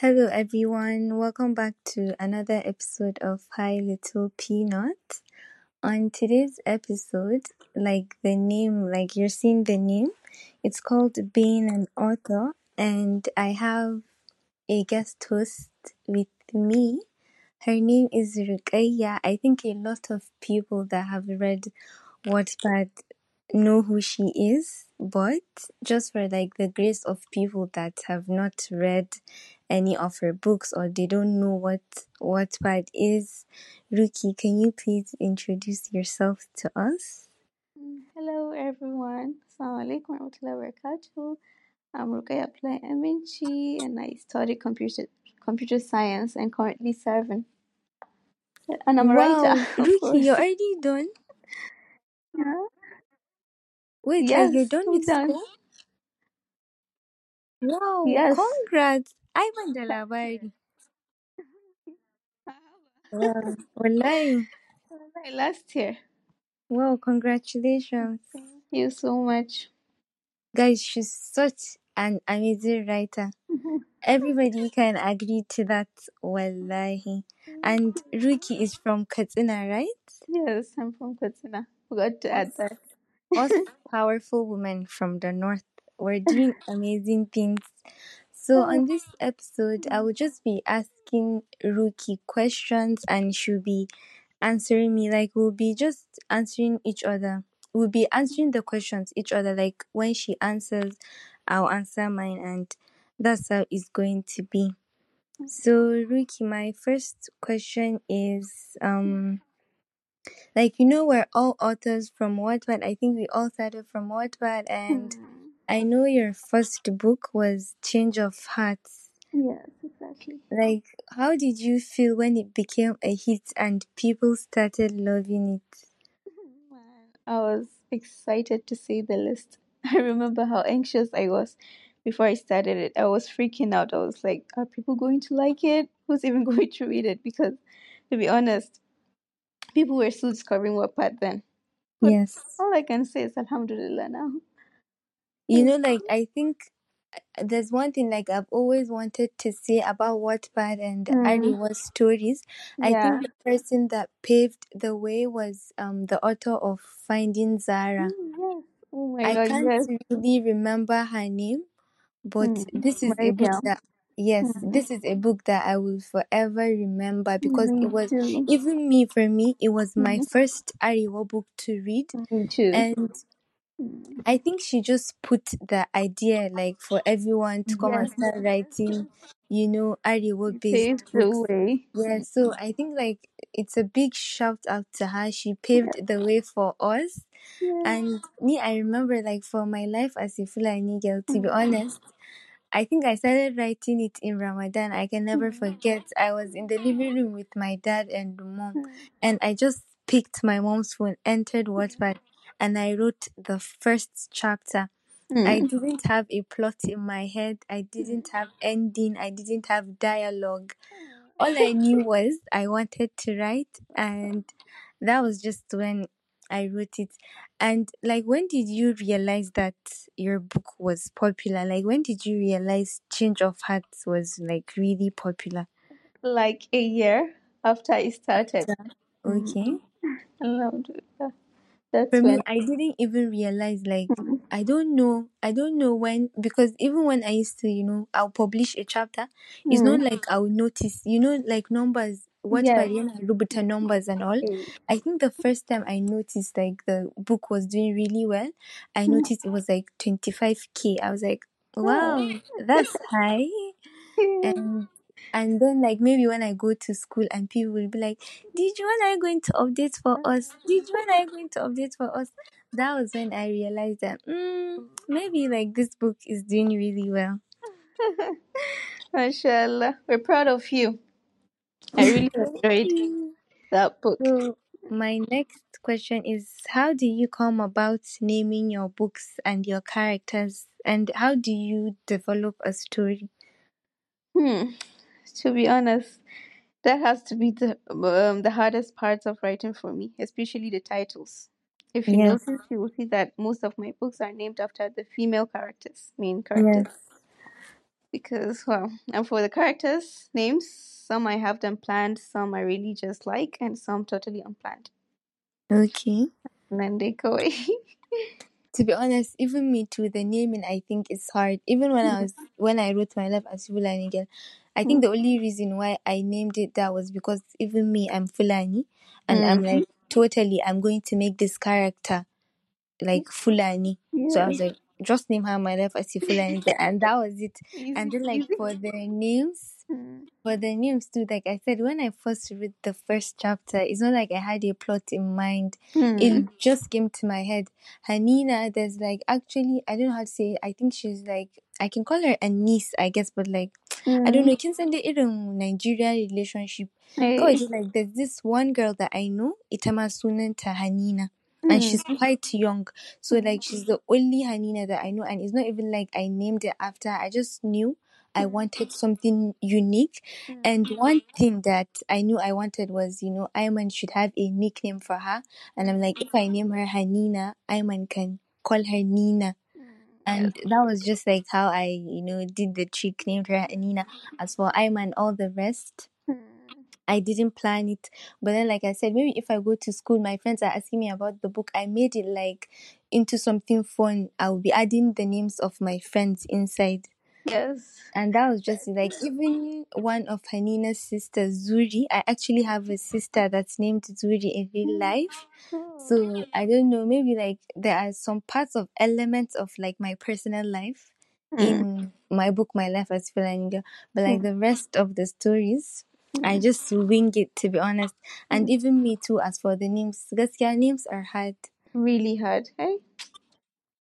Hello, everyone. Welcome back to another episode of Hi Little Peanut. On today's episode, like the name, like you're seeing the name, it's called Being an Author, and I have a guest host with me. Her name is Rukaya. I think a lot of people that have read Wattpad know who she is, but just for like the grace of people that have not read any of her books or they don't know what Wattpad is, Ruki, can you please introduce yourself to us? Hello everyone. Assalamu alaikum warahmatullahi wabarakatuh. I'm Rukaya Play Eminchi and I study computer computer science and currently serving. And I'm a wow, writer. Ruki, you're already done? Yeah. Wait, Yes, you're done with done. school? Wow, Yes. congrats. The labari. Wow, wallahi. My last year. Wow, congratulations. Thank you so much. Guys, she's such an amazing writer. Everybody can agree to that, wallahi. And Ruki is from Katsina, right? Yes, I'm from Katsina. Forgot to add that. Us powerful women from the north. We're doing amazing things. So on this episode, I will just be asking Ruki questions and she'll be answering me. Like we'll be just answering each other. We'll be answering the questions each other. Like when she answers, I'll answer mine and that's how it's going to be. So Ruki, my first question is um like you know we're all authors from Wattpad. I think we all started from Wattpad and Hmm. I know your first book was Change of Hearts. Yes, exactly. Like how did you feel when it became a hit and people started loving it? I was excited to see the list. I remember how anxious I was before I started it. I was freaking out. I was like, are people going to like it? Who's even going to read it? Because, to be honest, people were still discovering Wattpad then. But Yes. all I can say is Alhamdulillah now. You know, like I think uh, there's one thing like I've always wanted to say about Wattpad and Mm. Arewa's stories. I Yeah. think the person that paved the way was um the author of Finding Zara. Mm, yes. Oh my I god, can't yes. really remember her name, but Mm. this is a book that yes, Mm. this is a book that I will forever remember because Me it was too. even me for me it was my Mm. first Ariwa book to read Me too. and Mm. I think she just put the idea like for everyone to come and Yes. start writing, you know, Arewa based Paved the books. way. Yeah, so I think like it's a big shout out to her. She paved the way for us. Yeah. And me, I remember like for my life as a Fulani girl, to be Mm. honest, I think I started writing it in Ramadan. I can never Mm. forget. I was in the living room with my dad and mom, Mm. and I just picked my mom's phone, entered Wattpad, and I wrote the first chapter. I Mm. didn't have a plot in my head. I didn't have ending. I didn't have dialogue. All I knew was I wanted to write, and that was just when I wrote it. And like, when did you realize that your book was popular? Like, when did you realize Change of Hearts was like really popular? Like a year after I started. Mm. Okay. Alhamdulillah. That's For me, when. I didn't even realize like Mm. I don't know I don't know when because even when I used to, you know, I'll publish a chapter, it's not Mm. like I'll notice, you know, like numbers, what Yes. yana rubuta numbers and all. Mm. I think the first time I noticed like the book was doing really well, I Mm. noticed it was like 25k. I was like, Oh. wow, that's high. And and then like maybe when I go to school and people will be like, Did you when are you going to update for us? Did you when are you going to update for us? That was when I realized that mm, maybe like this book is doing really well. Mashallah. We're proud of you. I really enjoyed that book. So my next question is how do you come about naming your books and your characters and how do you develop a story? Hmm. To be honest, that has to be the um, the hardest parts of writing for me, especially the titles. If you Yes. notice, you will see that most of my books are named after the female characters, main characters. Yes. because well, and for the characters' names, some I have them planned, some I really just like, and some totally unplanned. Okay. And then they go away. To be honest, even me too, the naming I think is hard. Even when I was when I wrote my life as Fulani girl, I think the only reason why I named it that was because even me, I'm Fulani, and I'm Mm. like totally, I'm going to make this character like Fulani. So I was like, just name her my life as Fulani, and that was it. Easy, And then like easy. for the names, Mm. for the names too, like I said, when I first read the first chapter, it's not like I had a plot in mind. Mm. It just came to my head. Hanina, there's like actually I don't know how to say it. I think she's like I can call her a niece, I guess, but like I don't know, kin san dai irin Nigeria relationship. Kawai dai, like there's this one girl that I know, ita ma sunanta Hanina. And mm. she's quite young. So like she's the only Hanina that I know and it's not even like I named it after. I just knew I wanted something unique. Mm. And one thing that I knew I wanted was, you know, Ayman should have a nickname for her. And I'm like, if I name her Hanina, Ayman can call her Nina. And that was just like how I, you know, did the trick, named her Nina. As for Ayman, all the rest, hmm. I didn't plan it. But then, like I said, maybe if I go to school, my friends are asking me about the book. I made it like into something fun. I'll be adding the names of my friends inside. Yes. And that was just like even one of Hanina's sisters, Zuri. I actually have a sister that's named Zuri in real mm. life. So oh, I don't know, maybe like there are some parts of elements of like my personal life Mm. in my book, My Life as Girl. But like mm. the rest of the stories, I mm-hmm. just wing it to be honest. And mm. even me too, as for the names, gaskiya names are hard. really hard. Hey.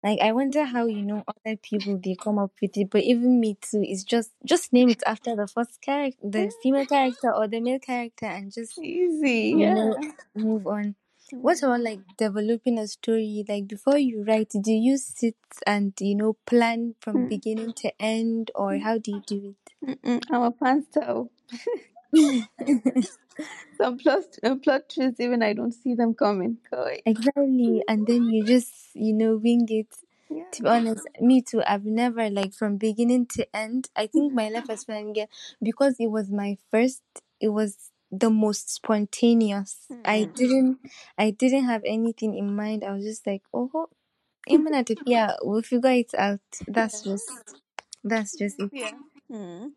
Like I wonder how you know other people they come up with it, but even me too. It's just just name it after the first character, the female character or the male character, and just Easy. you Yeah. know move on. What about like developing a story? Like before you write, do you sit and you know plan from Mm. beginning to end, or how do you do Mm-mm, I'm a pantser. Some plot, uh, plot twists, even I don't see them coming. Koi. exactly, and then you just you know wing it. Yeah. To be honest, me too. I've never like from beginning to end. I think my life as fan girl because it was my first. It was the most spontaneous. I Mm. didn't. I didn't have anything in mind. I was just like, oh, imminent. Yeah, we'll figure it out. That's Yeah. just. That's just it. Yeah. Mm.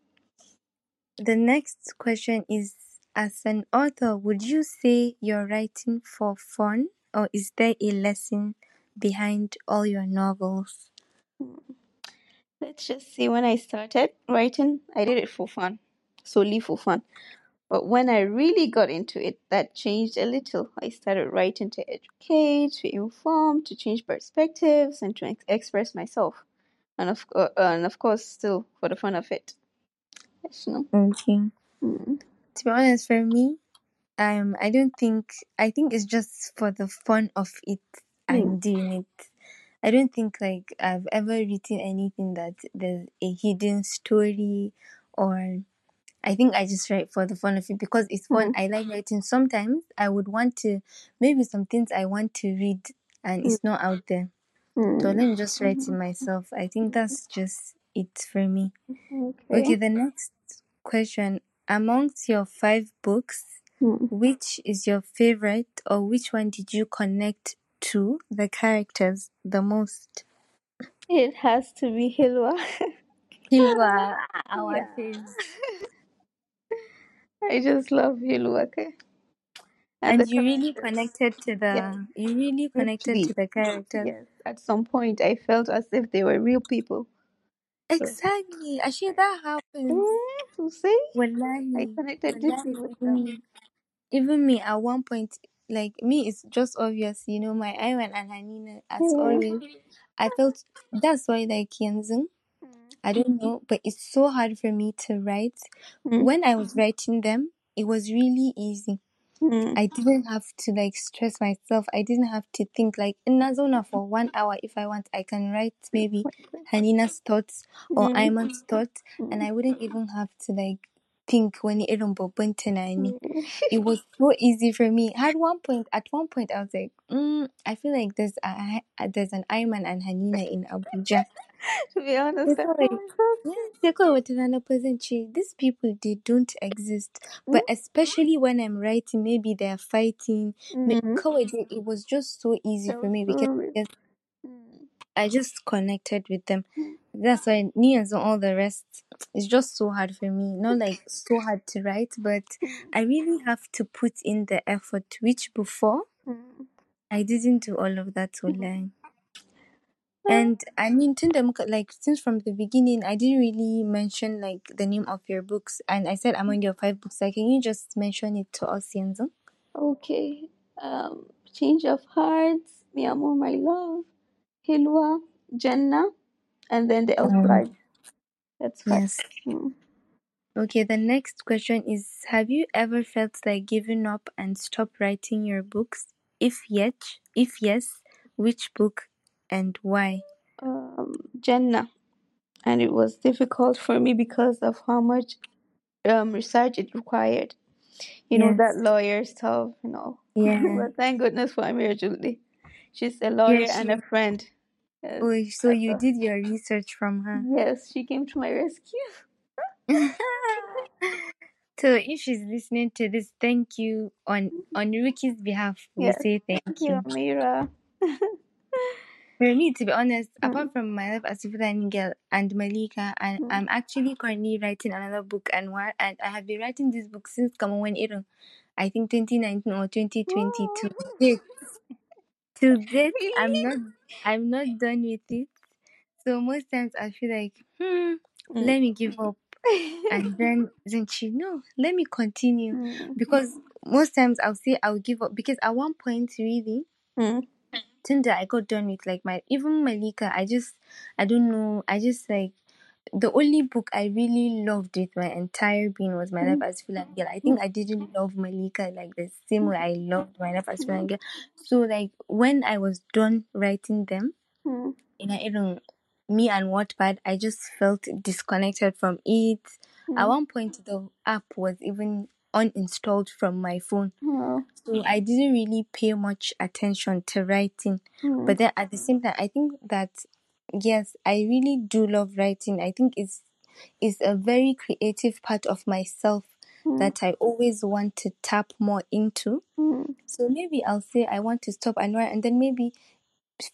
The next question is: As an author, would you say you're writing for fun, or is there a lesson behind all your novels? Let's just say when I started writing, I did it for fun, solely for fun. But when I really got into it, that changed a little. I started writing to educate, to inform, to change perspectives, and to ex- express myself. And of, uh, and of course, still for the fun of it. Okay. Mm. To be honest, for me, um, I don't think I think it's just for the fun of it. I'm doing it. I don't think like I've ever written anything that there's a hidden story or I think I just write for the fun of it because it's fun. Mm. I like writing. Sometimes I would want to maybe some things I want to read and it's not out there. So Mm. let me just write it myself. I think that's just it for me. Okay. Okay, the next question. Amongst your five books, Mm. which is your favorite or which one did you connect to the characters the most? It has to be Hilwa. Hilwa, our Yeah. I just love Hilwa. Okay. And the you really connected to the Yes. you really connected to the characters. Yes. At some point, I felt as if they were real people. Exactly. Actually that happens. mm, see, I connected deeply with even them. me. Even me at one point like me it's just obvious, you know, my Iwan and Hanina as Yeah. always. I felt that's why like Yenzin, I don't know, but it's so hard for me to write. Mm. When I was writing them, it was really easy. Mm. I didn't have to like stress myself. I didn't have to think like in Nazona for one hour if I want I can write maybe Hanina's thoughts or Mm. Ayman's thoughts and I wouldn't even have to like think when tunani. It was so easy for me. At one point, at one point, I was like, mm, I feel like there's a, there's an Ayman and Hanina in Abuja. to be honest, Sai that's kawai, I felt. yeah, wata rana fa zan these people they don't exist. But especially when I'm writing, maybe they're fighting. Mm. Dai, it was just so easy for me because. Mm. I just connected with them. That's why me and all the rest it's just so hard for me. Not like so hard to write, but I really have to put in the effort, which before Mm. I didn't do all of that online. And I mean, tunda like since from the beginning, I didn't really mention like the name of your books, and I said among your five books. Like, can you just mention it to us, Yenzo? Okay. Um, Change of Hearts, Mi Amor, My Love, Hilwa, Jannah, and then the Elf Um, That's five. yes. Mm. Okay. The next question is: Have you ever felt like giving up and stop writing your books? If yet, if yes, which book and why? Um, Jannah. And it was difficult for me because of how much um, research it required. You know, that lawyer stuff, you know. Yeah. but thank goodness for Amira Julie. She's a lawyer Yeah. and a friend. Yes. Oh, so you did your research from her. Yes, she came to my rescue. so if she's listening to this, thank you on on Ruki's behalf. We Yes. say thank Thank you, you. Amira. For me, to be honest, Mm. apart from my life as girl and Malika, and Mm. I'm actually currently writing another book, and what and I have been writing this book since come when it, I think 2019 or 2020. To date, to date, I'm not I'm not done with it. So most times I feel like, hmm, Mm. let me give up. and then then she no let me continue Mm. because most times i'll say i'll give up because at one point really Mm. Tinder I got done with like my even Malika I just I don't know I just like the only book I really loved with my entire being was My Life Mm. as Fulani Girl. I think I didn't love Malika like the same way I loved My Life as Fulani Girl. So like when I was done writing them, Mm. in a even me and Wattpad, I just felt disconnected from it. At Mm. one point, the app was even uninstalled from my phone, Oh. so I didn't really pay much attention to writing. Mm. But then at the same time, I think that yes, I really do love writing. I think it's it's a very creative part of myself Mm. that I always want to tap more into. Mm. So maybe I'll say I want to stop and write, and then maybe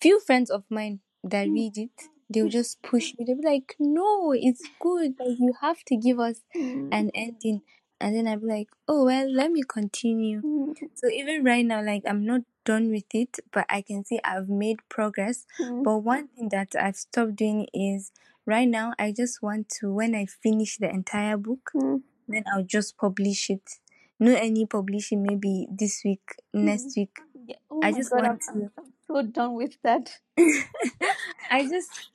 few friends of mine that read it, they'll just push me. They'll be like, "No, it's good. Like you have to give us an ending." And then I'll be like, "Oh well, let me continue." Mm. So even right now, like I'm not done with it, but I can see I've made progress. Mm. But one thing that I've stopped doing is right now I just want to when I finish the entire book, Mm. then I'll just publish it. No any publishing maybe this week, next week. Yeah. Oh I just god, I'm, want to I'm so done with that. I just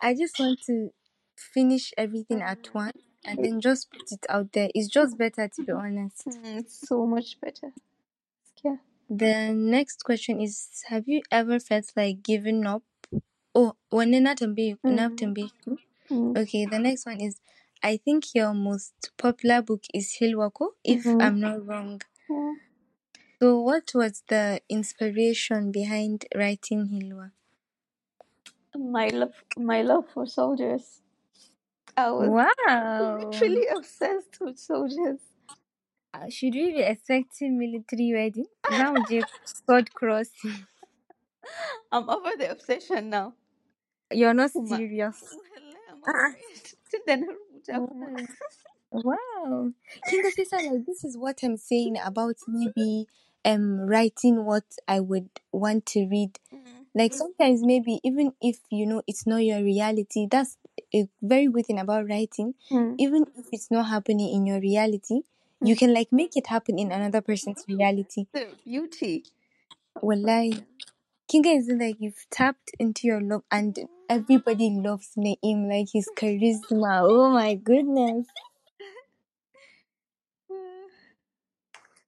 I just want to finish everything at once and then just put it out there. It's just better to be honest. Mm, so much better. Yeah. The next question is have you ever felt like giving up? Oh, when na tambaye na Mm. tambaye? Mm. Okay, the next one is I think your most popular book is Hilwako, if Mhm. I'm not wrong. Yeah. So what was the inspiration behind writing Hilwa? My love, my love for soldiers. I was Wow. literally obsessed with soldiers. Uh, Should we be expecting military wedding? Now je sword crossing. I'm over the obsession now. You're not Kuma. serious. Wallahi, I'm Ah, over it. Tunda na rubuta kuma. wow. Wow. Kinga Sisa, like this is what I'm saying about maybe um writing what I would want to read. Mm. Like sometimes maybe even if you know it's not your reality, that's very good thing about writing. Mm. Even if it's not happening in your reality, you can like make it happen in another person's reality. The beauty. Wallahi. something. Kinga is like you've tapped into your love and everybody loves Naeem, like his charisma. Oh my goodness.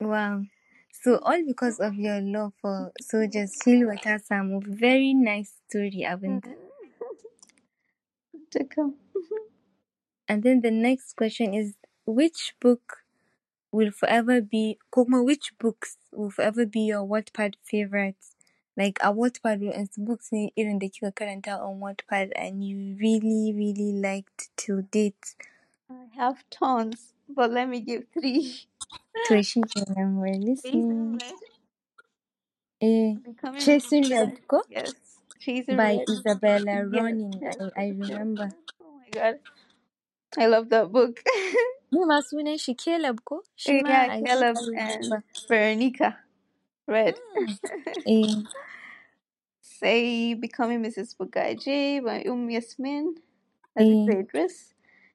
Wow. So all because of your love for soldiers, Hilwa ta samu very nice story abinda. To come. And then the next question is which book will forever be Kokma, which books will forever be your Wattpad favorites? like a Wattpad waɗansu books ne irin da kika karanta on Wattpad and you really really liked till date. I have tons, but let me give three. To shi kenan we're Chasing listening. Eh, Becoming Chasing Mrs. Red Red. ko? Yes, By. Isabella Yes, Ronin. I, I remember. Oh my god, I love that book. Me ma sunan shi Caleb ko? Shi ma yeah, I Caleb and remember. Veronica Red. Eh, Say Becoming Mrs. Bugaji by Um Yasmin, as eh. Idris.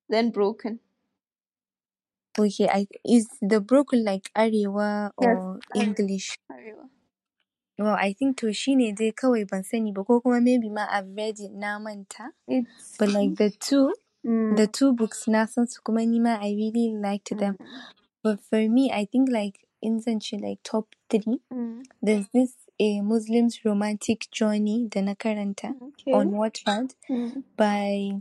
Then Broken. Okay, I is the broken like Arewa Yes, or. English? Well, I think to shi ne dai kawai ban sani ba ko kuma maybe ma I've read it na manta. But like the two, mm, the two books na san su kuma ni ma I really liked them. mm, But for me, I think like in zan ce like top three, mm, there's this a Muslim's romantic journey da na karanta okay. on Wattpad Mm, by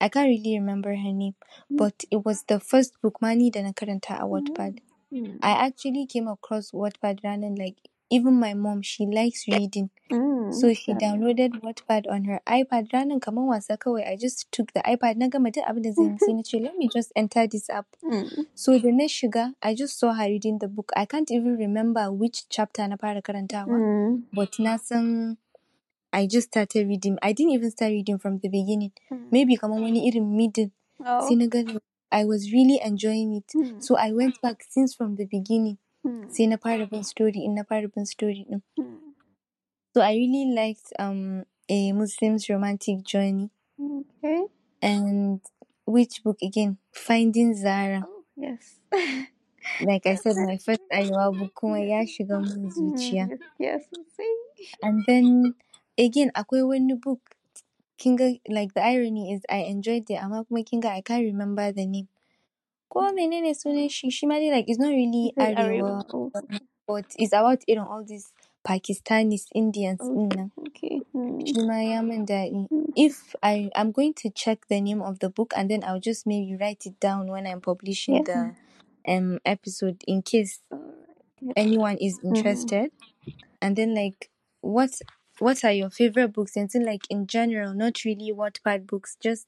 I can't really remember her name, but it was the first book mani da na karanta a Wattpad. mm, I actually came across Wattpad ranar like even my mom she likes reading. mm, So she downloaded Wattpad on her iPad ranar kamar wasa kawai I just took the iPad na gama duk abin da zan sai na ce let me just enter this app. Mm, So da na shiga I just saw her reading the book. I can't even remember which chapter na fara karantawa. mm, But na san I just started reading. I didn't even start reading from the beginning. mm. Maybe kamar wani irin middle. Oh. Sai na ga I was really enjoying it. Mm, So I went back since from the beginning. Mm, Sai na fara bin story in na fara bin story din. mm. So I really liked um a Muslim's romantic journey Okay. and which book again? Finding Zara. Oh, yes. Like I said, my first Arewa book kuma ya shiga mun zuciya. Mm, yes, yes, see. And then again akwai wani book kinga like the irony is I enjoyed it amma kuma kinga I can't remember the name. Ko menene sunan shi shi ma dai like it's not really Arewa but it's about irin all these Pakistanis, Indians Oh. din nan. okay. Mm, Shi ma ya min daɗi. Mm. If I I'm going to check the name of the book and then I'll just maybe write it down when I'm publishing Yes. the um episode in case anyone is interested. And then like what what are your favorite books? And then like in general, not really Wattpad books, just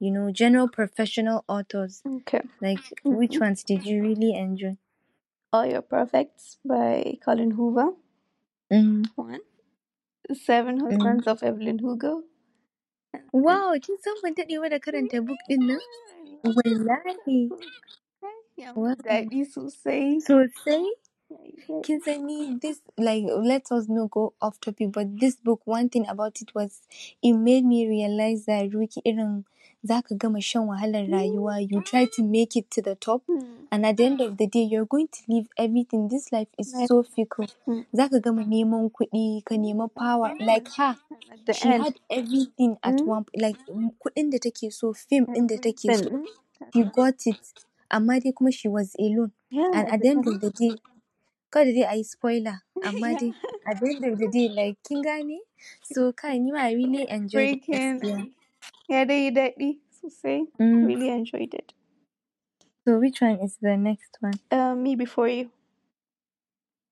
you know, general professional authors. Okay. Like which Mhm. ones did you really enjoy? All Your Perfects by Colleen Hoover. Mm. One. Seven Husbands of Evelyn Hugo. Wow, kin san ban daɗewa da karanta book din nan? Wallahi. Ya Wow. mun daɗi sosai. Sosai. Yeah, Kin sani this like let us not go off topic but this book one thing about it was it made me realize that Ruki irin zaka gama shan wahalar rayuwa. You try to make it to the top. Mm, and at the end of the day you're going to leave everything. This life is so fickle. Mm. zaka gama neman kuɗi ka nema power. Like her she had everything at Mm. one like kuɗin da take so fame ɗin da take so. she got it. Amma dai kuma she was alone. And at the end of the day kada dai a yi spoiler. Amma dai at the end of the day like kin gane? So kai ni ma I really enjoyed it yeah, dai daɗi sosai. mm. Really enjoyed it. so which one is the next one Uh, Me Before You.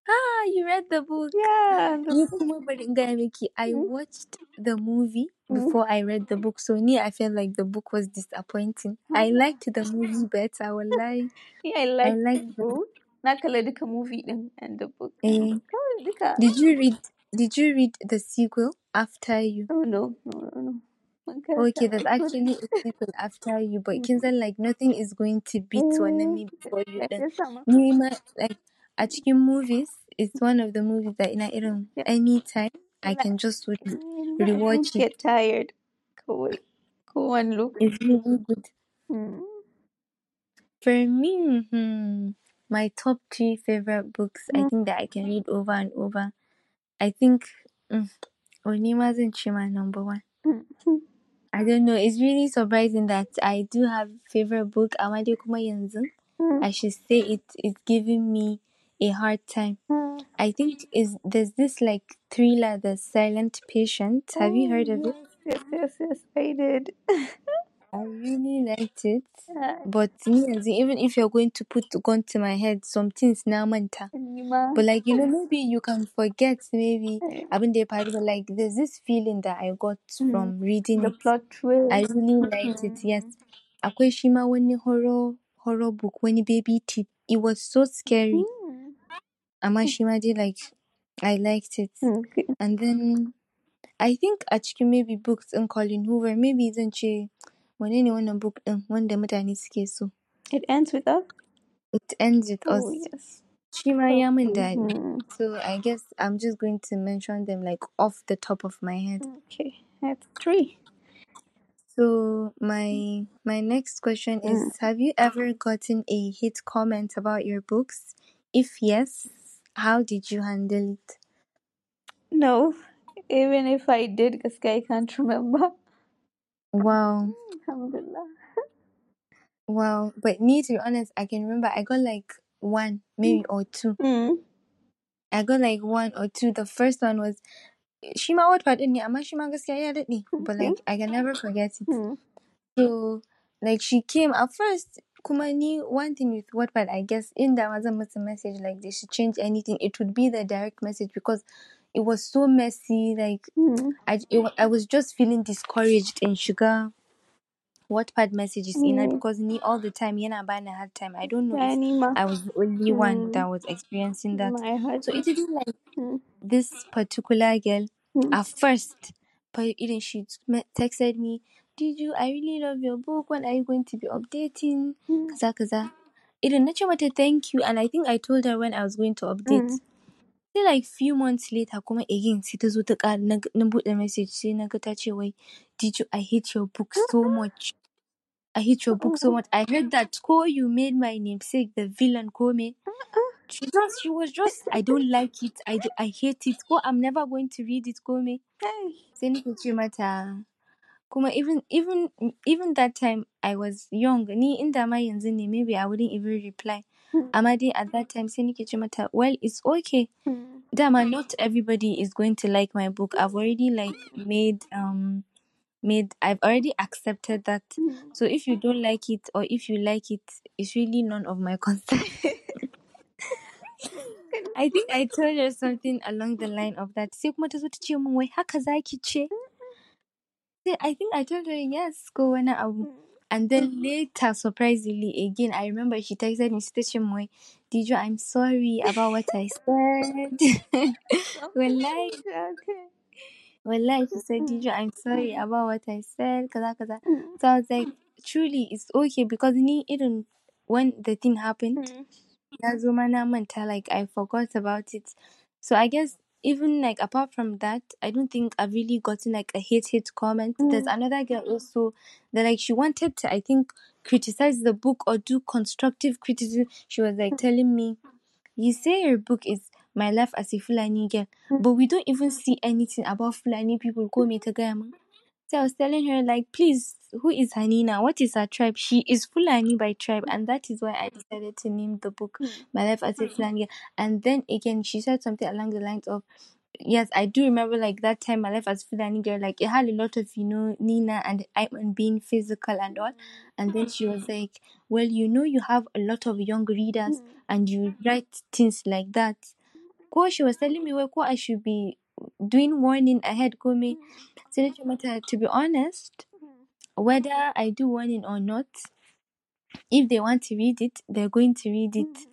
ah you read the book Yeah. the ni kuma bari in gaya miki I Mm. watched the movie Mm. before I read the book so ni I felt like the book was disappointing I liked the movie better wallahi Yeah, I I liked liked the both. Na kalla duka movie din and the book. eh. Kawai duka. did you read did you read the sequel after you Oh no, no, no, no. Ban Okay, there's actually a sequel after you, but kinsan like nothing is going to beat wannan me before you That din. is sama. Ni ma like a cikin movies, it's one of the movies that ina irin Yeah. anytime I can just re- I rewatch it. get tired. Kawai. Kowane look. It's really good. Mm. For me, hmm, my top three favorite books, I Mm. think that I can read over and over. I think, mm, wani ma zan ce ma number one. Mm. I don't know. It's really surprising that I do have favorite book. Amma dai kuma yanzu, Mm. I should say it is giving me a hard time. Mm. I think is there's this like thriller, The Silent Patient. Have you heard of it? Yes, yes, yes, yes, I did. I really liked it. But me as in, even if you're going to put gun to my head, some things now manta. But like you know, maybe you can forget maybe I've been there, but like there's this feeling that I got Mm. from reading The it. plot twist. I really liked it. Yes. Akwai shi ma wani horror horror book, wani baby teeth. It was so scary. Mm. Amma shi ma dai like I liked it. And then I think a cikin maybe books ɗin Colleen Hoover maybe zan ce wane ne wannan book ɗin wanda mutane suke so. It ends with us. It ends with us. Oh yes. Shi ma ya min Okay. daɗi. So I guess I'm just going to mention them like off the top of my head. Okay. That's three. So my my next question is Mm. have you ever gotten a hate comment about your books? If yes, how did you handle it? No. Even if I did, because I can't remember. Wow. Alhamdulillah. Wow. But me to be honest, I can remember I got like one, maybe or two. Mm. I got like one or two. The first one was shi ma Wattpad ɗin ne amma shi ma gaskiya ya daɗe. But like I can never forget it. Mm. So like she came at first kuma ni one thing with Wattpad I guess in da was a message like they should change anything it would be the direct message because it was so messy like Mm. I it, I was just feeling discouraged in shiga Wattpad messages ina Mm. because ni all the time yana bani hard time I don't know if I was the only one Mm. that was experiencing that so it didn't like Mm. this particular girl Mm. at first but even she texted me did you i really love your book when are you going to be updating Mm. kaza kaza na ce mata thank you and i think i told her when i was going to update Mm. Sai like few months later kuma again sai ta zo ta ƙara na buɗe message sai na ga ta ce wai you i hate your book so much I hate your book so much. I heard that ko you made my namesake the villain ko me. She just she was just I don't like it. I do, I hate it. Ko I'm never going to read it ko me. Sai nake ce mata kuma even even even that time I was young ni inda ma yanzu ne maybe I wouldn't even reply. amma dai at that time? Sai nake ce mata well it's okay. Dama not everybody is going to like my book. I've already like made um made I've already accepted that. Mm. so if you don't like it or if you like it it's really none of my concern. I think I told her something along the line of that. Sai kuma ta zo ta ce min wai haka zaki ce I think I told her yes, go wani abu. And then mm-hmm. later, surprisingly, again, I remember she texted me, station boy, Dijo, I'm sorry about what I said. Wallahi, Okay. wallahi, she said. Dijo, mm-hmm. I'm sorry about what I said, kaza kaza. Mm. So I was like, truly, it's okay because ni even when the thing happened, zo ma na like I forgot about it. So I guess even like apart from that, I don't think I've really gotten like a hate hate comment. There's Mm. another girl also that like she wanted to I think criticize the book or do constructive criticism. She was like telling me, You say your book is my life as a Fulani girl, Mm. but we don't even see anything about Fulani people. Ko me ta gaya min? So I was telling her, like, please, who is Hanina? What is her tribe? She is Fulani by tribe, and that is why I decided to name the book Mm. My Life as a Fulani. And then again, she said something along the lines of, yes, I do remember like that time My Life as Fulani Girl, like it had a lot of, you know, Nina and Ayman being physical and all. And then she was like, well, you know, you have a lot of young readers Mm. and you write things like that. Ko she was telling me, well, I should be doing warning ahead, me. Na ce mata, to be honest, mm-hmm. whether I do warning or not, if they want to read it, they're going to read it. Mm-hmm.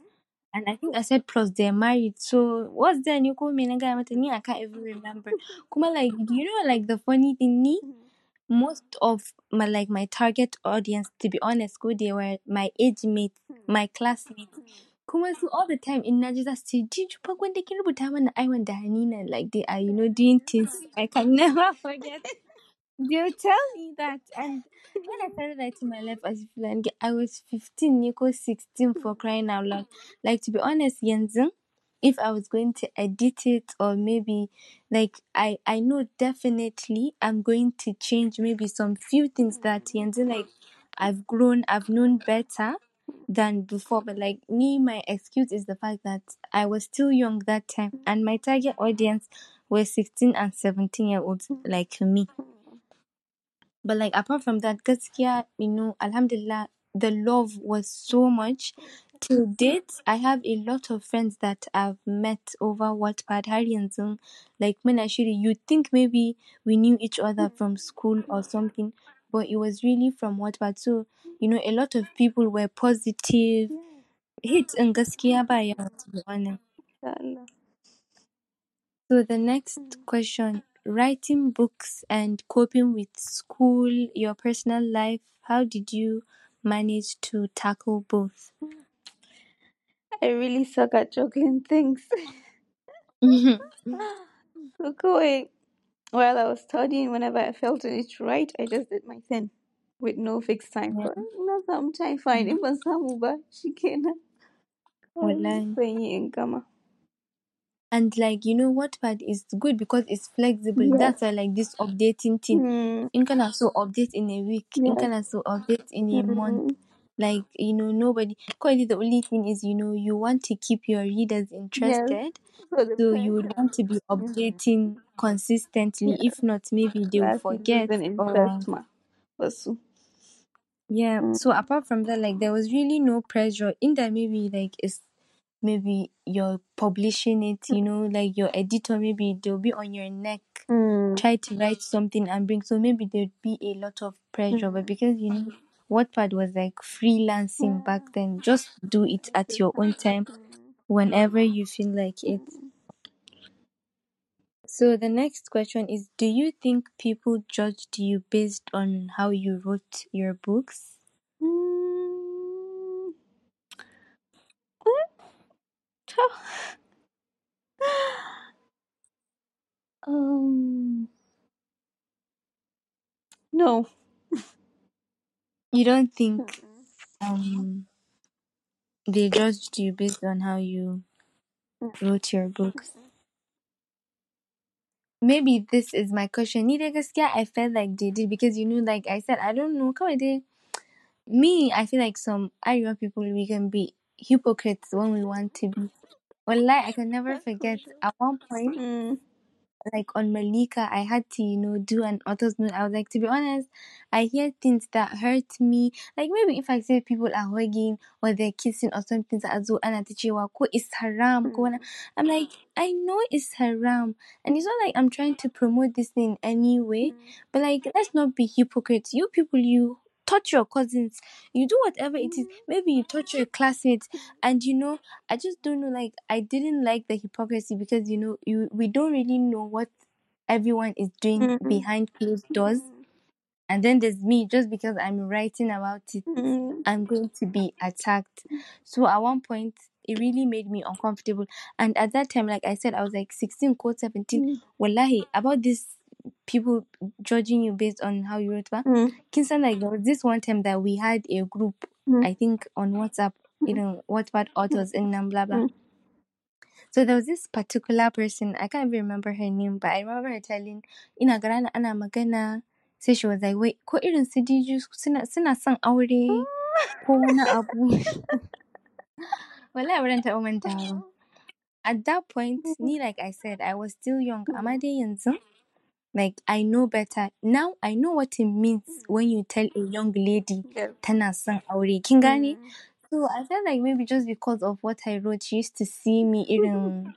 And I think I said plus they're married. So what's there ni ko me na gaya mata ni I can't even remember. Kuma like you know like the funny thing ni mm-hmm. most of my like my target audience to be honest go they were my age mates, my classmates. Kuma su all the time in naji za su ce Jiju fa gwanda kin rubuta mana ai wanda Hanina like they are you know doing things I can never forget. They'll tell me that. And when I started writing my life as a girl, I was 15, Nico 16 for crying out loud. Like, to be honest, Yanzen, if I was going to edit it or maybe, like, I, I know definitely I'm going to change maybe some few things that Yanzen, like, I've grown, I've known better than before. But, like, me, my excuse is the fact that I was still young that time. And my target audience were 16 and 17 year olds like me. But like apart from that, gaskiya, you know, alhamdulillah, the love was so much. To date, I have a lot of friends that I've met over Wattpad har yanzu. Like when I shiri, you think maybe we knew each other from school or something, but it was really from Wattpad. So, you know, a lot of people were positive. Hit in gaskiya ba yawa, to be honest. inshallah. So the next hmm. question, writing books and coping with school, your personal life, how did you manage to tackle both? I really suck at juggling things. so going while I was studying, whenever I felt it right, I just did my thing with no fixed time. Yeah. Na samu time fine in ban samu ba shikenan. Kawai Wallahi. zan yi in gama. And like you know Wattpad is good because it's flexible. That's why like this updating thing. Mm, In can also update in a week. Yes. can also update in a month. Mm, Like you know nobody. Currently the only thing is you know you want to keep your readers interested. So So you would want to be updating consistently. Yeah. If not, maybe they will forget. Or interest ma. Wasu. yeah. Mm. So apart from that, like there was really no pressure in that. Maybe like it's maybe you're publishing it. You know, like your editor. Maybe they'll be on your neck. Mm. Try to write something and bring. So maybe there'd be a lot of pressure. But because you know, Wattpad was like freelancing back then. Just do it at your own time, whenever you feel like it. So the next question is Do you think people judged you based on how you wrote your books? Mm. um. No. You don't think um they judged you based on how you wrote your books? Maybe this is my question. Ni dai gaskiya I felt like they did because you know, like I said, I don't know. Kawai dai me, I feel like some Irish people we can be hypocrites when we want to be. Well, like I can never forget at one point Mm. Like on Malika, I had to, you know, do an author's note. I was like, to be honest, I hear things that hurt me. Like maybe if I say people are hugging or they're kissing or something that azu ana ta cewa ko it's haram ko. Mm. I'm like, I know it's haram. And it's not like I'm trying to promote this thing in any way. Mm. But like let's not be hypocrites. You people you touch your cousins, you do whatever it is. Maybe you touch your classmates and you know I just don't know. Like I didn't like the hypocrisy because you know you we don't really know what everyone is doing Mhm. behind closed doors, and then there's me just because I'm writing about it. Mm. I'm going to be attacked. So at one point, it really made me uncomfortable. And at that time, like I said, I was like 16, quote 17. Mm. Wallahi, about this people judging you based on how you wrote. ba? Mm. Kin san like there was this one time that we had a group, Mm. I think on WhatsApp, you know, Wattpad authors and then blah blah. Mm. So there was this particular person, I can't even remember her name, but I remember her telling, ina gara ana magana. Sai she was like, wait, ko irin su Diju suna suna son aure ko wani abu. Wallahi wurin taɓa mantawa ba. At that point, ni like I said, I was still young. Amma dai yanzu, like I know better. Now I know what it means mm. when you tell a young lady tana son aure. Kin gane? Mm. So I felt like maybe just because of what I wrote, she used to see me irin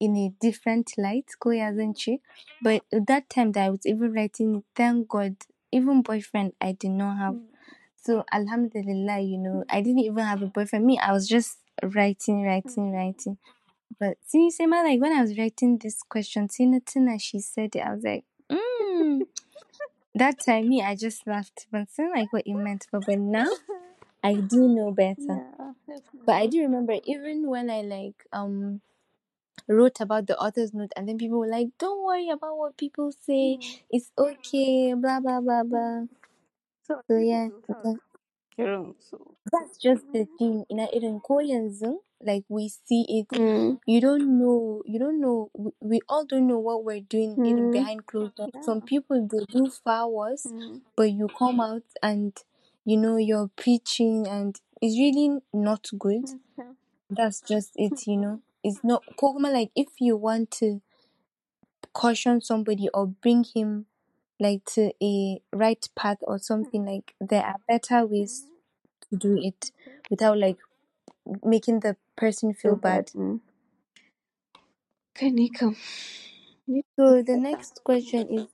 in a different light, ko zan ce. But at that time that I was even writing, thank God, even boyfriend I did not have. Mm. So Alhamdulillah, you know, I didn't even have a boyfriend. Me, I was just writing, writing, mm. writing. But see, say my like when I was writing this question, Tina Tina, she said it. I was like, mm. That time, me, I just laughed, but it's not like what it meant. But but now, I do know better. Yeah. But I do remember even when I like um wrote about the author's note, and then people were like, "Don't worry about what people say. It's okay." Blah blah blah blah. So, So yeah, so, so. that's just the thing. In a irin ko yanzu, like we see it. Mm. You don't know. You don't know. We, we all don't know what we're doing even Mm. behind closed doors. Some people they do far worse, Mm. but you come out and you know you're preaching, and it's really not good. Okay. That's just it, you know. It's not like if you want to caution somebody or bring him like to a right path or something like there are better ways to do it without like making the person feel bad. Mm. Kanika. So the next question is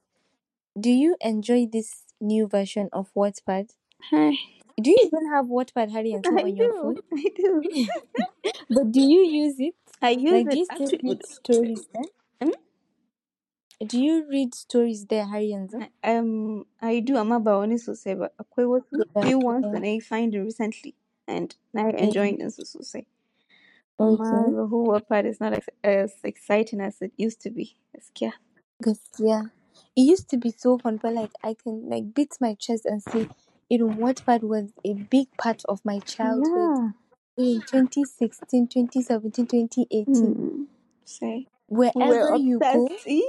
do you enjoy this new version of Wattpad? Hi. Do you even have Wattpad Harry and I on your do. phone? I do. But do you use it? I use like do you it still actually. read stories there? Hmm? Do you read stories there, har yanzu? Um, I do amma ba wani sosai ba. Akwai wasu a few ones okay. that I find recently and na Mm. enjoying them so sosai. Okay. the whole part is not as, as exciting as it used to be. Gaskiya. Gaskiya. It used to be so fun, but like I can like beat my chest and say, you know, Wattpad was a big part of my childhood Yeah. in 2016, 2017, 2018. Hmm. Say. Wherever were you go, obsessed. See?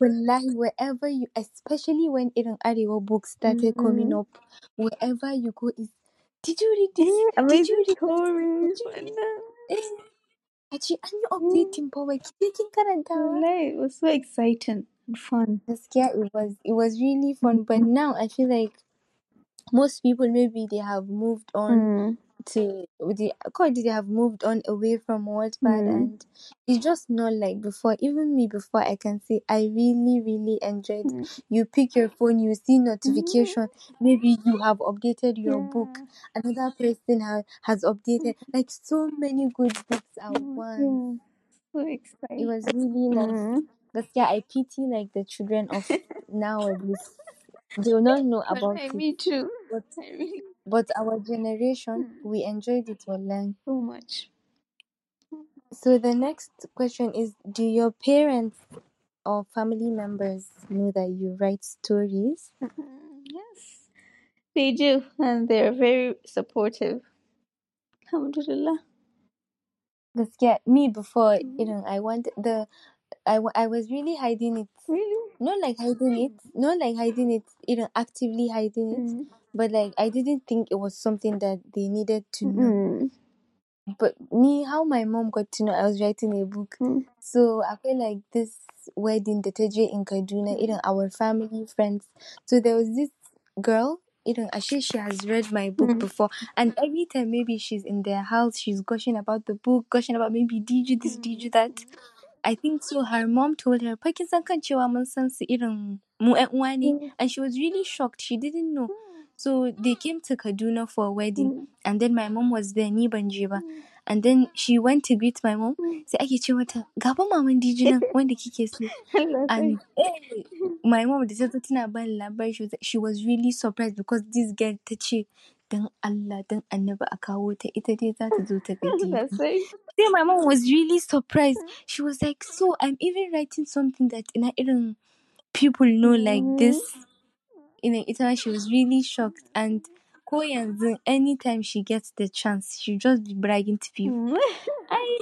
wallahi, wherever you, especially when Iran Arewa books started coming Mhm. up, wherever you go is, did you read this? Eh, Did amazing you read this? stories. Did you read Wannan. Aci an yi Mm. updating fa wai kije kin karantawa. Wallahi, it was so exciting and fun. Gaskiya it was it was really fun, but Mhm. now I feel like most people maybe they have moved on Mm. To the God they have moved on away from Wattpad Mm. and it's just not like before. Even me before I can say I really really enjoyed. Mm. You pick your phone, you see notification. Maybe you have updated your book. Another person has has updated. Like so many good books at Mm, once. Yeah. So It was really nice. Mm. But yeah, I pity like the children of nowadays. They will not know about it. me too. But I really but our generation Mm. we enjoyed it online. so much. So the next question is do your parents or family members know that you write stories? Mhm. Yes, they do, and they're very supportive. Alhamdulillah. Gaskiya, me before you Mhm. know I wanted the I, I was really hiding it. Really? Not like hiding it, not like hiding it, you know, actively hiding it. Mm. But like I didn't think it was something that they needed to know. Mm. But me, how my mom got to know I was writing a book. Mm. So I feel like this wedding the did in Kaduna, even our family, friends. So there was this girl, even Ashe, she has read my book Mm. before. And every time maybe she's in their house, she's gushing about the book, gushing about maybe did you this, did you that. I think so. Her mom told her, "Pakin san kan cewa mun san su irin mu ƴan uwa ne." Mm. and she was really shocked. She didn't know. So they came to Kaduna for a wedding, Mm. and then my mom was there. Ni ban je ba. Mm. And then she went to greet my mom. Mm. Sai ake ce mata, "Ga fa maman Diji nan wanda kike so." And my mom da ta tana bani labari, she was, she was really surprised because this girl ta ce, "Dan Allah, dan Annabi a kawo ta, ita dai za ta zo ta ga Diji." Allah sarki. Then my mom was really surprised. She was like, "So I'm even writing something that ina irin people know like this." You know, ita ma she was really shocked. And ko yanzu, anytime she gets the chance, she'll just be bragging to people. I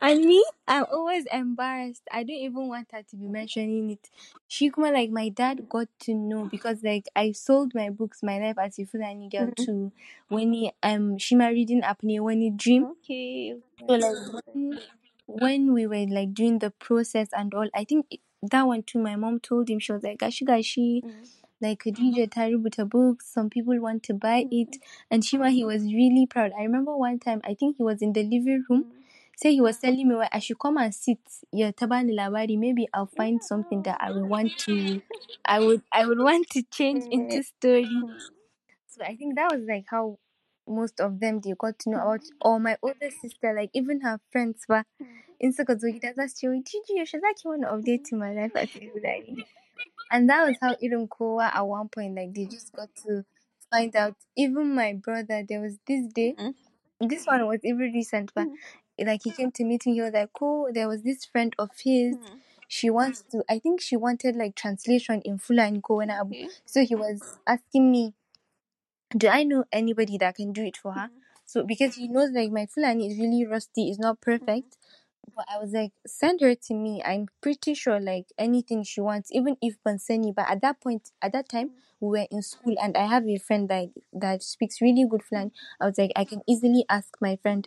and me, I'm always embarrassed. I don't even want her to be mentioning it. She kuma like my dad got to know because like I sold my books, my life as a Fulani girl Mhm. to when he um she my reading app near when he dream. Okay. So like when, when we were like doing the process and all, I think it- that one too. My mom told him she was like, "Gashi gashi, Mm. like mm-hmm. Khadija ta rubuta books. Some people want to buy mm-hmm. it." And Shima he was really proud. I remember one time I think he was in the living room. Say he was telling me, well, I should come and sit. Yeah, tabani labari. Maybe I'll find something that I would want to, I would, I would want to change into story. So I think that was like how most of them they got to know about. Or my older sister, like even her friends, but in suka zo gida za su ce, "Wai, Gigi, yaushe za ki wani update to my life at Fulani?" And that was how irin kowa at one point, like they just got to find out. Even my brother, there was this day. Mm. This one was even recent, but mm-hmm. like he came to meet me. He was like, "Oh, there was this friend of his. Mm-hmm. She wants to. I think she wanted like translation in Fulani ko wani abu. So he was asking me, do I know anybody that can do it for her? So because he knows like my Fulani is really rusty, it's not perfect. But I was like, send her to me. I'm pretty sure like anything she wants, even if Banseni. But at that point, at that time, mm. we were in school, and I have a friend that that speaks really good Fulani. I was like, I can easily ask my friend.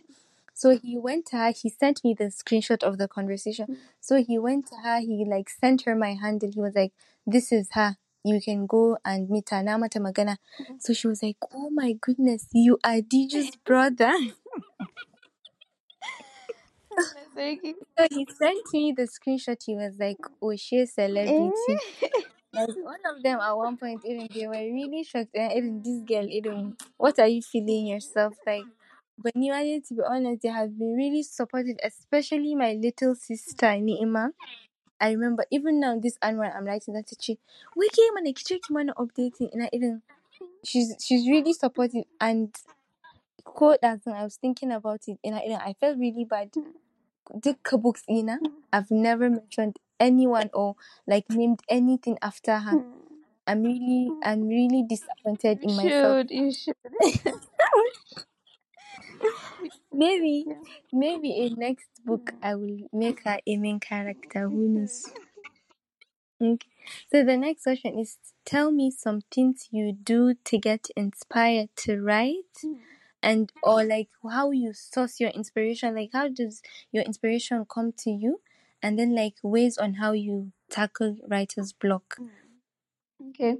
So he went to her, he sent me the screenshot of the conversation. Mm. So he went to her, he like sent her my handle. He was like, This is her. You can go and meet her. Na mata magana. Mm-hmm. So she was like, Oh my goodness, you are Diju's brother. That's very cute. So he sent me the screenshot. He was like, Oh, she's celebrity. Eh? Like one of them at one point, even they were really shocked. And even this girl, even what are you feeling yourself like? But Niwale, to be honest, they have been really supportive, especially my little sister Niima. I remember even now this annual I'm writing that she we came and check man updating and I even she's she's really supportive and quote as I was thinking about it and I, I felt really bad. Dukka books ina I've never mentioned anyone or like named anything after her. Hmm. I'm really I'm really disappointed in You myself. should, you should. Maybe Yeah. maybe in next book I will make her a main character. Who knows? Okay. So the next question is tell me some things you do to get inspired to write hmm. And or like how you source your inspiration. Like how does your inspiration come to you? And then like ways on how you tackle writer's block. Okay.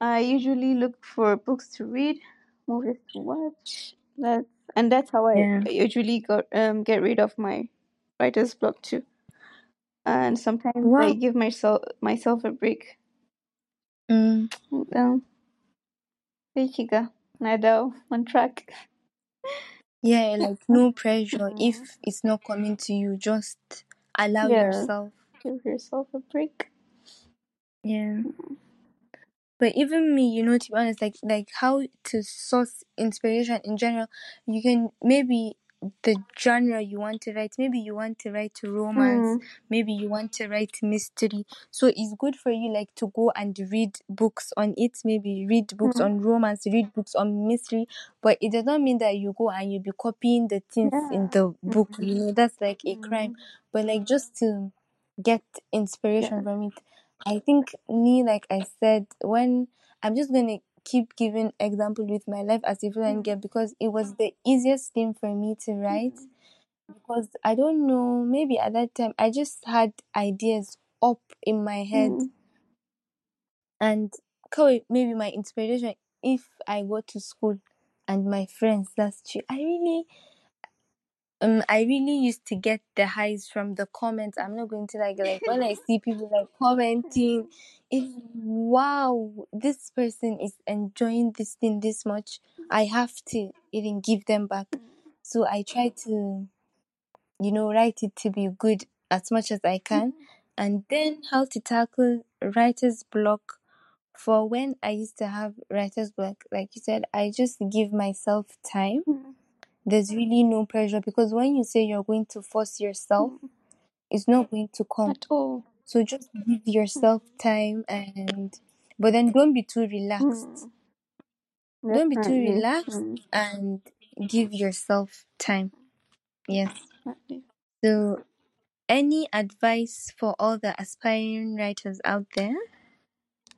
I usually look for books to read, movies to watch. That's and that's how I Yeah. usually got um get rid of my writer's block too. And sometimes I give myself myself a break. Mm, Então, aí fica. Nada on track. Yeah, like no pressure. If it's not coming to you, just allow Yeah. yourself. Give yourself a break. Yeah. Mm. But even me, you know, to be honest, like like how to source inspiration in general, you can maybe the genre you want to write, maybe you want to write romance, Mm. maybe you want to write mystery. So it's good for you like to go and read books on it, maybe read books Mm. on romance, read books on mystery, but it does not mean that you go and you be copying the things in the book. You know, that's like a Mm. crime. But like just to get inspiration Yeah. from it. I think me, like I said, when I'm just gonna keep giving example with my life as a hmm. Fulani girl because it was hmm. the easiest thing for me to write hmm. because I don't know, maybe at that time I just had ideas up in my head Mm. and maybe my inspiration if I go to school and my friends that's true. I really um I really used to get the highs from the comments. I'm not going to like like when I see people like commenting, it's wow, this person is enjoying this thing this much. I have to even give them back. So I try to, you know, write it to be good as much as I can. And then how to tackle writer's block for when I used to have writer's block, like you said, I just give myself time Mm. There's really no pressure because when you say you're going to force yourself, it's not going to come. At all. So just give yourself time and but then don't be too relaxed. Mm. Don't be too relaxed Mm. and give yourself time. Yes. So any advice for all the aspiring writers out there?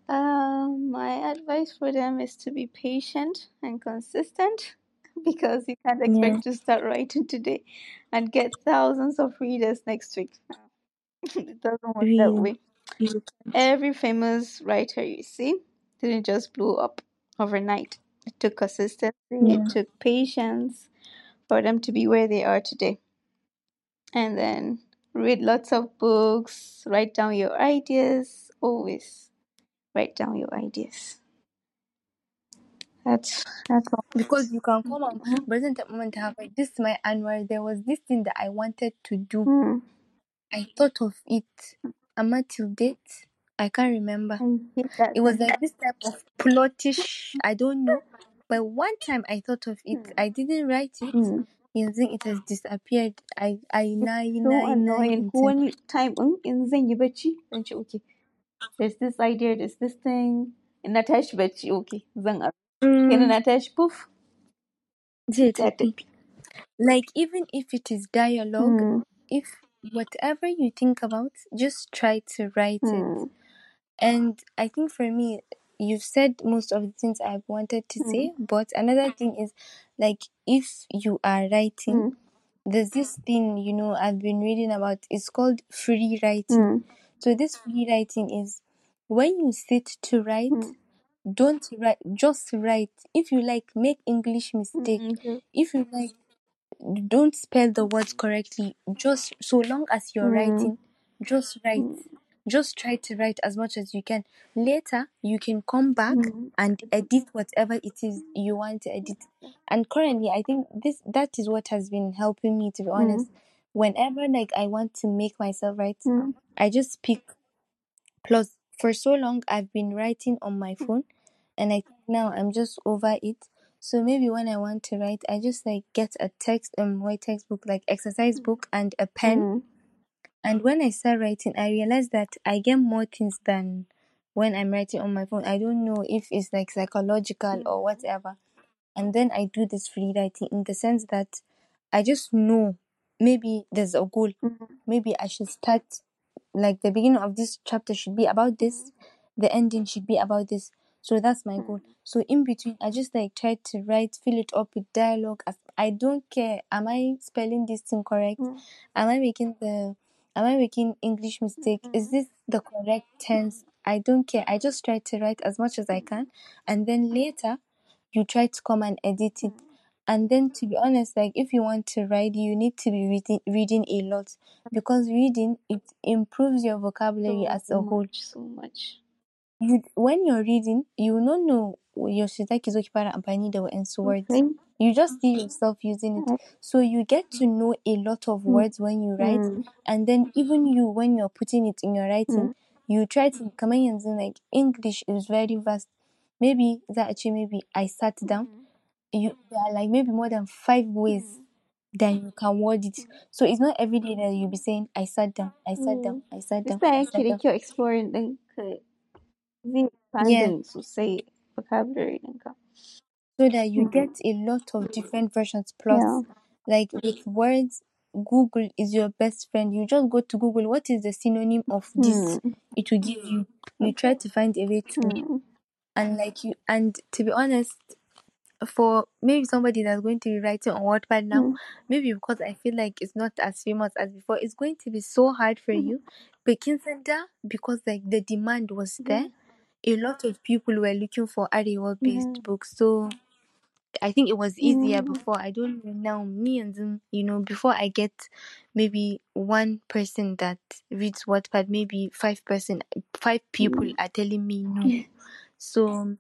Um, my advice for them is to be patient and consistent because you can't expect to start writing today and get thousands of readers next week. it doesn't work that way. Real. Every famous writer you see didn't just blow up overnight. It took consistency, Yeah. it took patience for them to be where they are today. And then read lots of books, write down your ideas, always write down your ideas. That's that's all. Because you can come and Mhm. but then moment have like this is my annual there was this thing that I wanted to do. Mm. I thought of it. Am I till date? I can't remember. I hate that. It was like this type of plotish I don't know. But one time I thought of it. I didn't write it. Mm. Yanzu it has disappeared. I I na yi so na yi na yi annoying. until- One time in in zan yi bacci, zan ce okay. There's this idea, there's this thing. In na tashi bacci, okay. Zan ab- Mm, Kenan na tashi poof. zai ya tafi. tafi. Like even if it is dialogue, Mm. if whatever you think about, just try to write it. Mm. And I think for me, you've said most of the things I've wanted to say, but another thing is like if you are writing, Mm. there's this thing you know I've been reading about. It's called free writing. Mm. So this free writing is when you sit to write, Mm. Don't write. Just write. If you like, make English mistake. Mm. Okay. If you like, don't spell the words correctly. Just so long as you're Mm. writing, just write. Mm. Just try to write as much as you can. Later, you can come back Mm. and edit whatever it is you want to edit. And currently, I think this that is what has been helping me. To be honest, whenever like I want to make myself write, Mm. I just pick. Plus, for so long, I've been writing on my phone, and I now I'm just over it. So maybe when I want to write, I just like get a text, um, white textbook, like exercise book, and a pen. Mm. And when I start writing, I realize that I get more things than when I'm writing on my phone. I don't know if it's like psychological or whatever. And then I do this free writing in the sense that I just know maybe there's a goal. Mm. Maybe I should start like the beginning of this chapter should be about this, the ending should be about this. So that's my goal. Mm-hmm. So in between, I just like try to write, fill it up with dialogue. I don't care. Am I spelling this thing correct? Mm. Am I making the am I making English mistake? Is mm-hmm. this the correct tense? I don't care. I just try to write as much as I can, and then later, you try to come and edit it. And then, to be honest, like if you want to write, you need to be reading reading a lot because reading it improves your vocabulary as a So whole. so much. You when you're reading, you will not know yaushe zaki zo ki fara amfani da wa'ansu words. You just see yourself using it. So you get to know a lot of hmm. words when you write, Mm. and then even you when you're putting it in your writing, hmm. you try to kamar yanzu like English is very vast. Maybe za a ce maybe I sat down. Hmm. You there are like maybe more than five ways that you can word it. So it's not every day that you'll be saying I sat down, I sat down, I sat down, Yasa I yake sat da down. kyau exploring ɗinka zai expanding sosai vocabulary. So that you Mm. get a lot of different versions plus Yeah. like with words Google is your best friend. You just go to Google, what is the synonym of this? Mm. It will give you. You try to find a way to Mm. and like you and to be honest for maybe somebody that's going to be writing on Wattpad now, Mm. maybe because I feel like it's not as famous as before, it's going to be so hard for Mhm. you. But Kinsanda, because like the demand was there, a lot of people were looking for Arewa based Mhm. books. So I think it was easier before. I don't know now. Me and them, you know, before I get maybe one person that reads Wattpad, maybe five person, five people Mm. are telling me no. So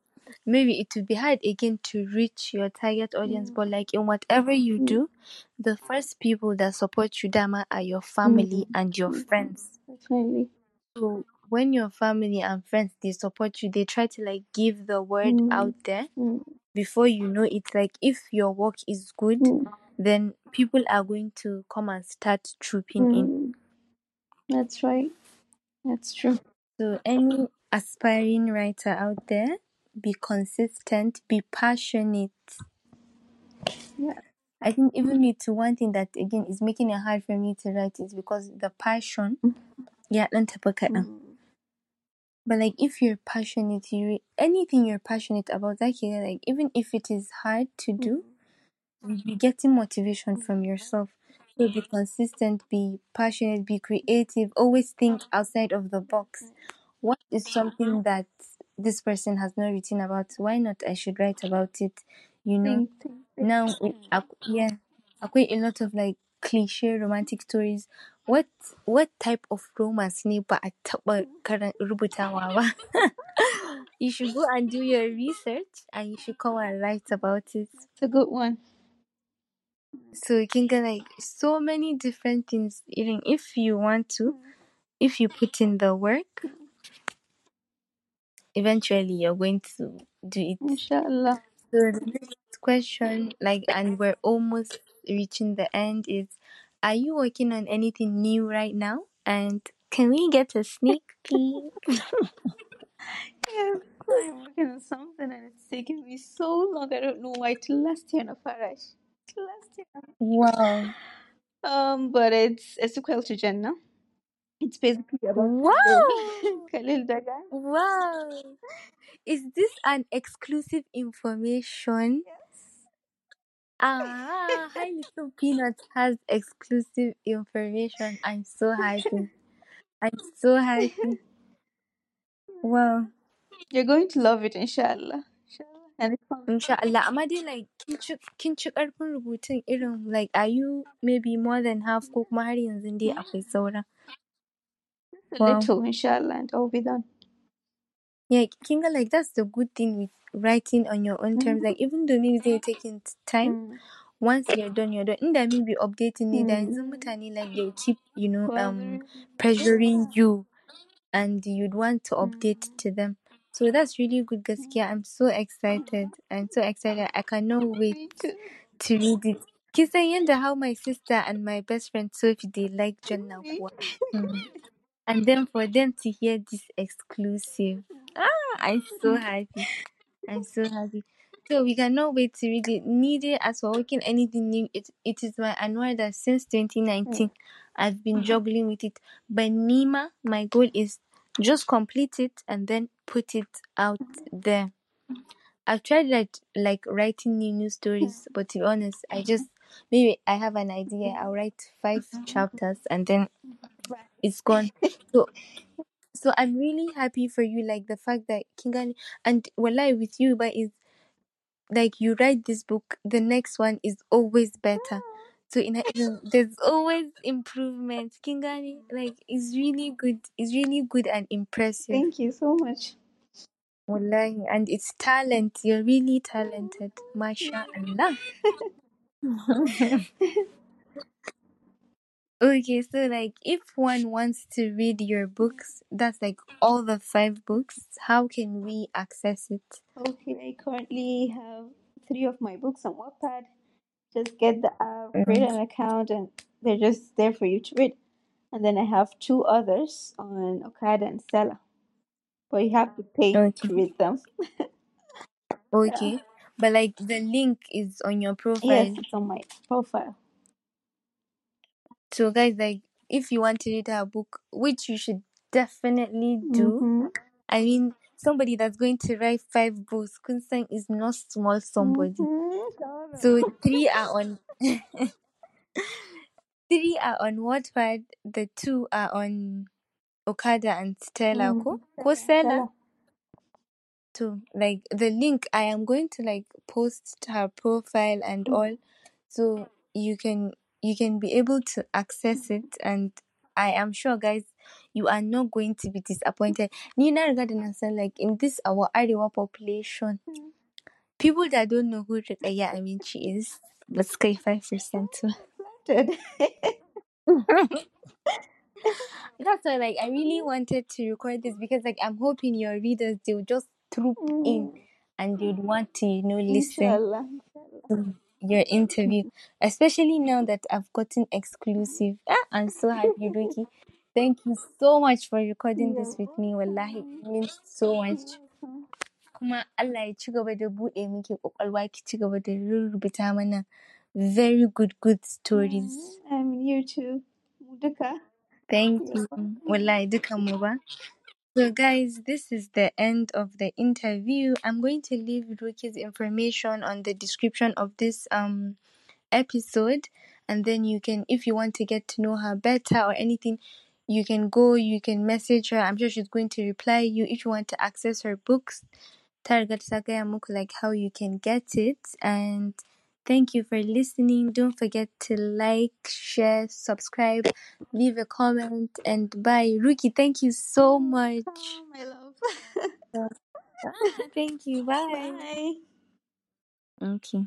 maybe it will be hard again to reach your target audience. Mm. But like in whatever you Mm. do, the first people that support you, Dama, are your family and your Mm. friends. Definitely. So when your family and friends they support you, they try to like give the word Mm. out there Mm. before you know it. Like if your work is good, Mm. then people are going to come and start trooping in. Mm. That's right. That's true. So any aspiring writer out there, be consistent, be passionate. Yeah. I think even mm. me too, one thing that again is making it hard for me to write is because the passion, mm. yeah, dan tafi kaɗan. Mm. But like if you're passionate, you re- anything you're passionate about, like yeah, like even if it is hard to do, mm. you'll be getting motivation from yourself. So be consistent, be passionate, be creative, always think outside of the box. What is something that this person has not written about? Why not I should write about it? You know? Now yeah akwai a lot of like cliche romantic stories what what type of romance ne ba a taɓa rubutawa ba you should go and do your research and you should come and write about it It's a good one. so you can get like so many different things even if you want to if you put in the work eventually you're going to do it Inshallah. So the next question, like, and we're almost reaching the end, is Are you working on anything new right now? And can we get a sneak peek? Yes, I'm working on something and it's taking me so long. I don't know why. Till last year, no Farash. Till last year. Wow. Um, but it's a sequel to Jannah. It's basically about Wow. Khalil. Wow. Is this an exclusive information? Yes. Ah, Hi Little Peanut has exclusive information. I'm so happy. I'm so happy. Wow. You're going to love it, inshallah. Inshallah. And it's fun. Insha Allah. Amma dai like kin ci ƙarfin rubutun irin like are you maybe more than half ko kuma har yanzu dai akwai? Wow. little, inshallah, and I'll be done. Yeah, Kinga, like that's the good thing with writing on your own terms. Like even though maybe they're taking time, Mm. once you're done, you're done. In that maybe updating it, Mm. mutane like they'll keep, you know, um pressuring you and you'd want to update Mm. to them. So that's really good gaskiya. I'm so excited. I'm so excited. I cannot wait to read it. Kin san yanda how my sister and my best friend Sophie they like Jannah Me. And then for them to hear this exclusive. Ah, I'm so happy. I'm so happy. So we cannot wait to read it. Needed as for working anything new. It it is my annual that since 2019 I've been juggling with it. But Nima, my goal is just complete it and then put it out there. I've tried like like writing new news stories, but to be honest, I just maybe I have an idea. I'll write five chapters and then it's gone. So so I'm really happy for you, like the fact that Kingani and Wallahi with you, but is like you write this book, the next one is always better. So in in- there's always improvement. Kingani, like is really good. It's really good and impressive. Thank you so much. Wallahi, and it's talent. You're really talented. Masha Allah. Okay, so like if one wants to read your books, that's like all the five books, how can we access it? Okay, I currently have three of my books on Wattpad. Just get the app, mm-hmm. create an account, and they're just there for you to read. And then I have two others on Okada and Stella, but you have to pay Okay. to read them. Okay. But like the link is on your profile. Yes, it's on my profile. So guys, like if you want to read her book, which you should definitely do. Mhm. I mean, somebody that's going to write five books, Kunsan is not small somebody. Mhm. So three are on three are on Wattpad, the two are on Okada and Stella ko? Mhm. Ko Stella? To like the link I am going to like post her profile and Mm. all so you can you can be able to access it and I am sure guys you are not going to be disappointed. Ni na riga da like in this our Arewa population Mm. people that don't know who Rukaya Aminci is but Sky five percent too. That's why like I really wanted to record this because like I'm hoping your readers they'll just troop in Mm. and you'd want to, you know, listen Inshallah. Inshallah. Your interview. Especially now that I've gotten exclusive. Ah, I'm so happy, Ruki. Thank you so much for recording this with me. Wallahi, it means so much. Kuma Allah ya ci gaba da buɗe miki ƙwaƙwalwa ki ci gaba da rubuta mana very good good stories. Mm, I'm you too. Muduka. Thank you. Wallahi dukanmu ba. So, guys, this is the end of the interview. I'm going to leave Ruki's information on the description of this um episode, and then you can, if you want to get to know her better or anything, you can go, you can message her. I'm sure she's going to reply you. If you want to access her books, target muku like how you can get it. And thank you for listening. Don't forget to like, share, subscribe, leave a comment, and bye. Ruki, thank you so much. Oh, my love. Thank you. Bye. Bye. Okay.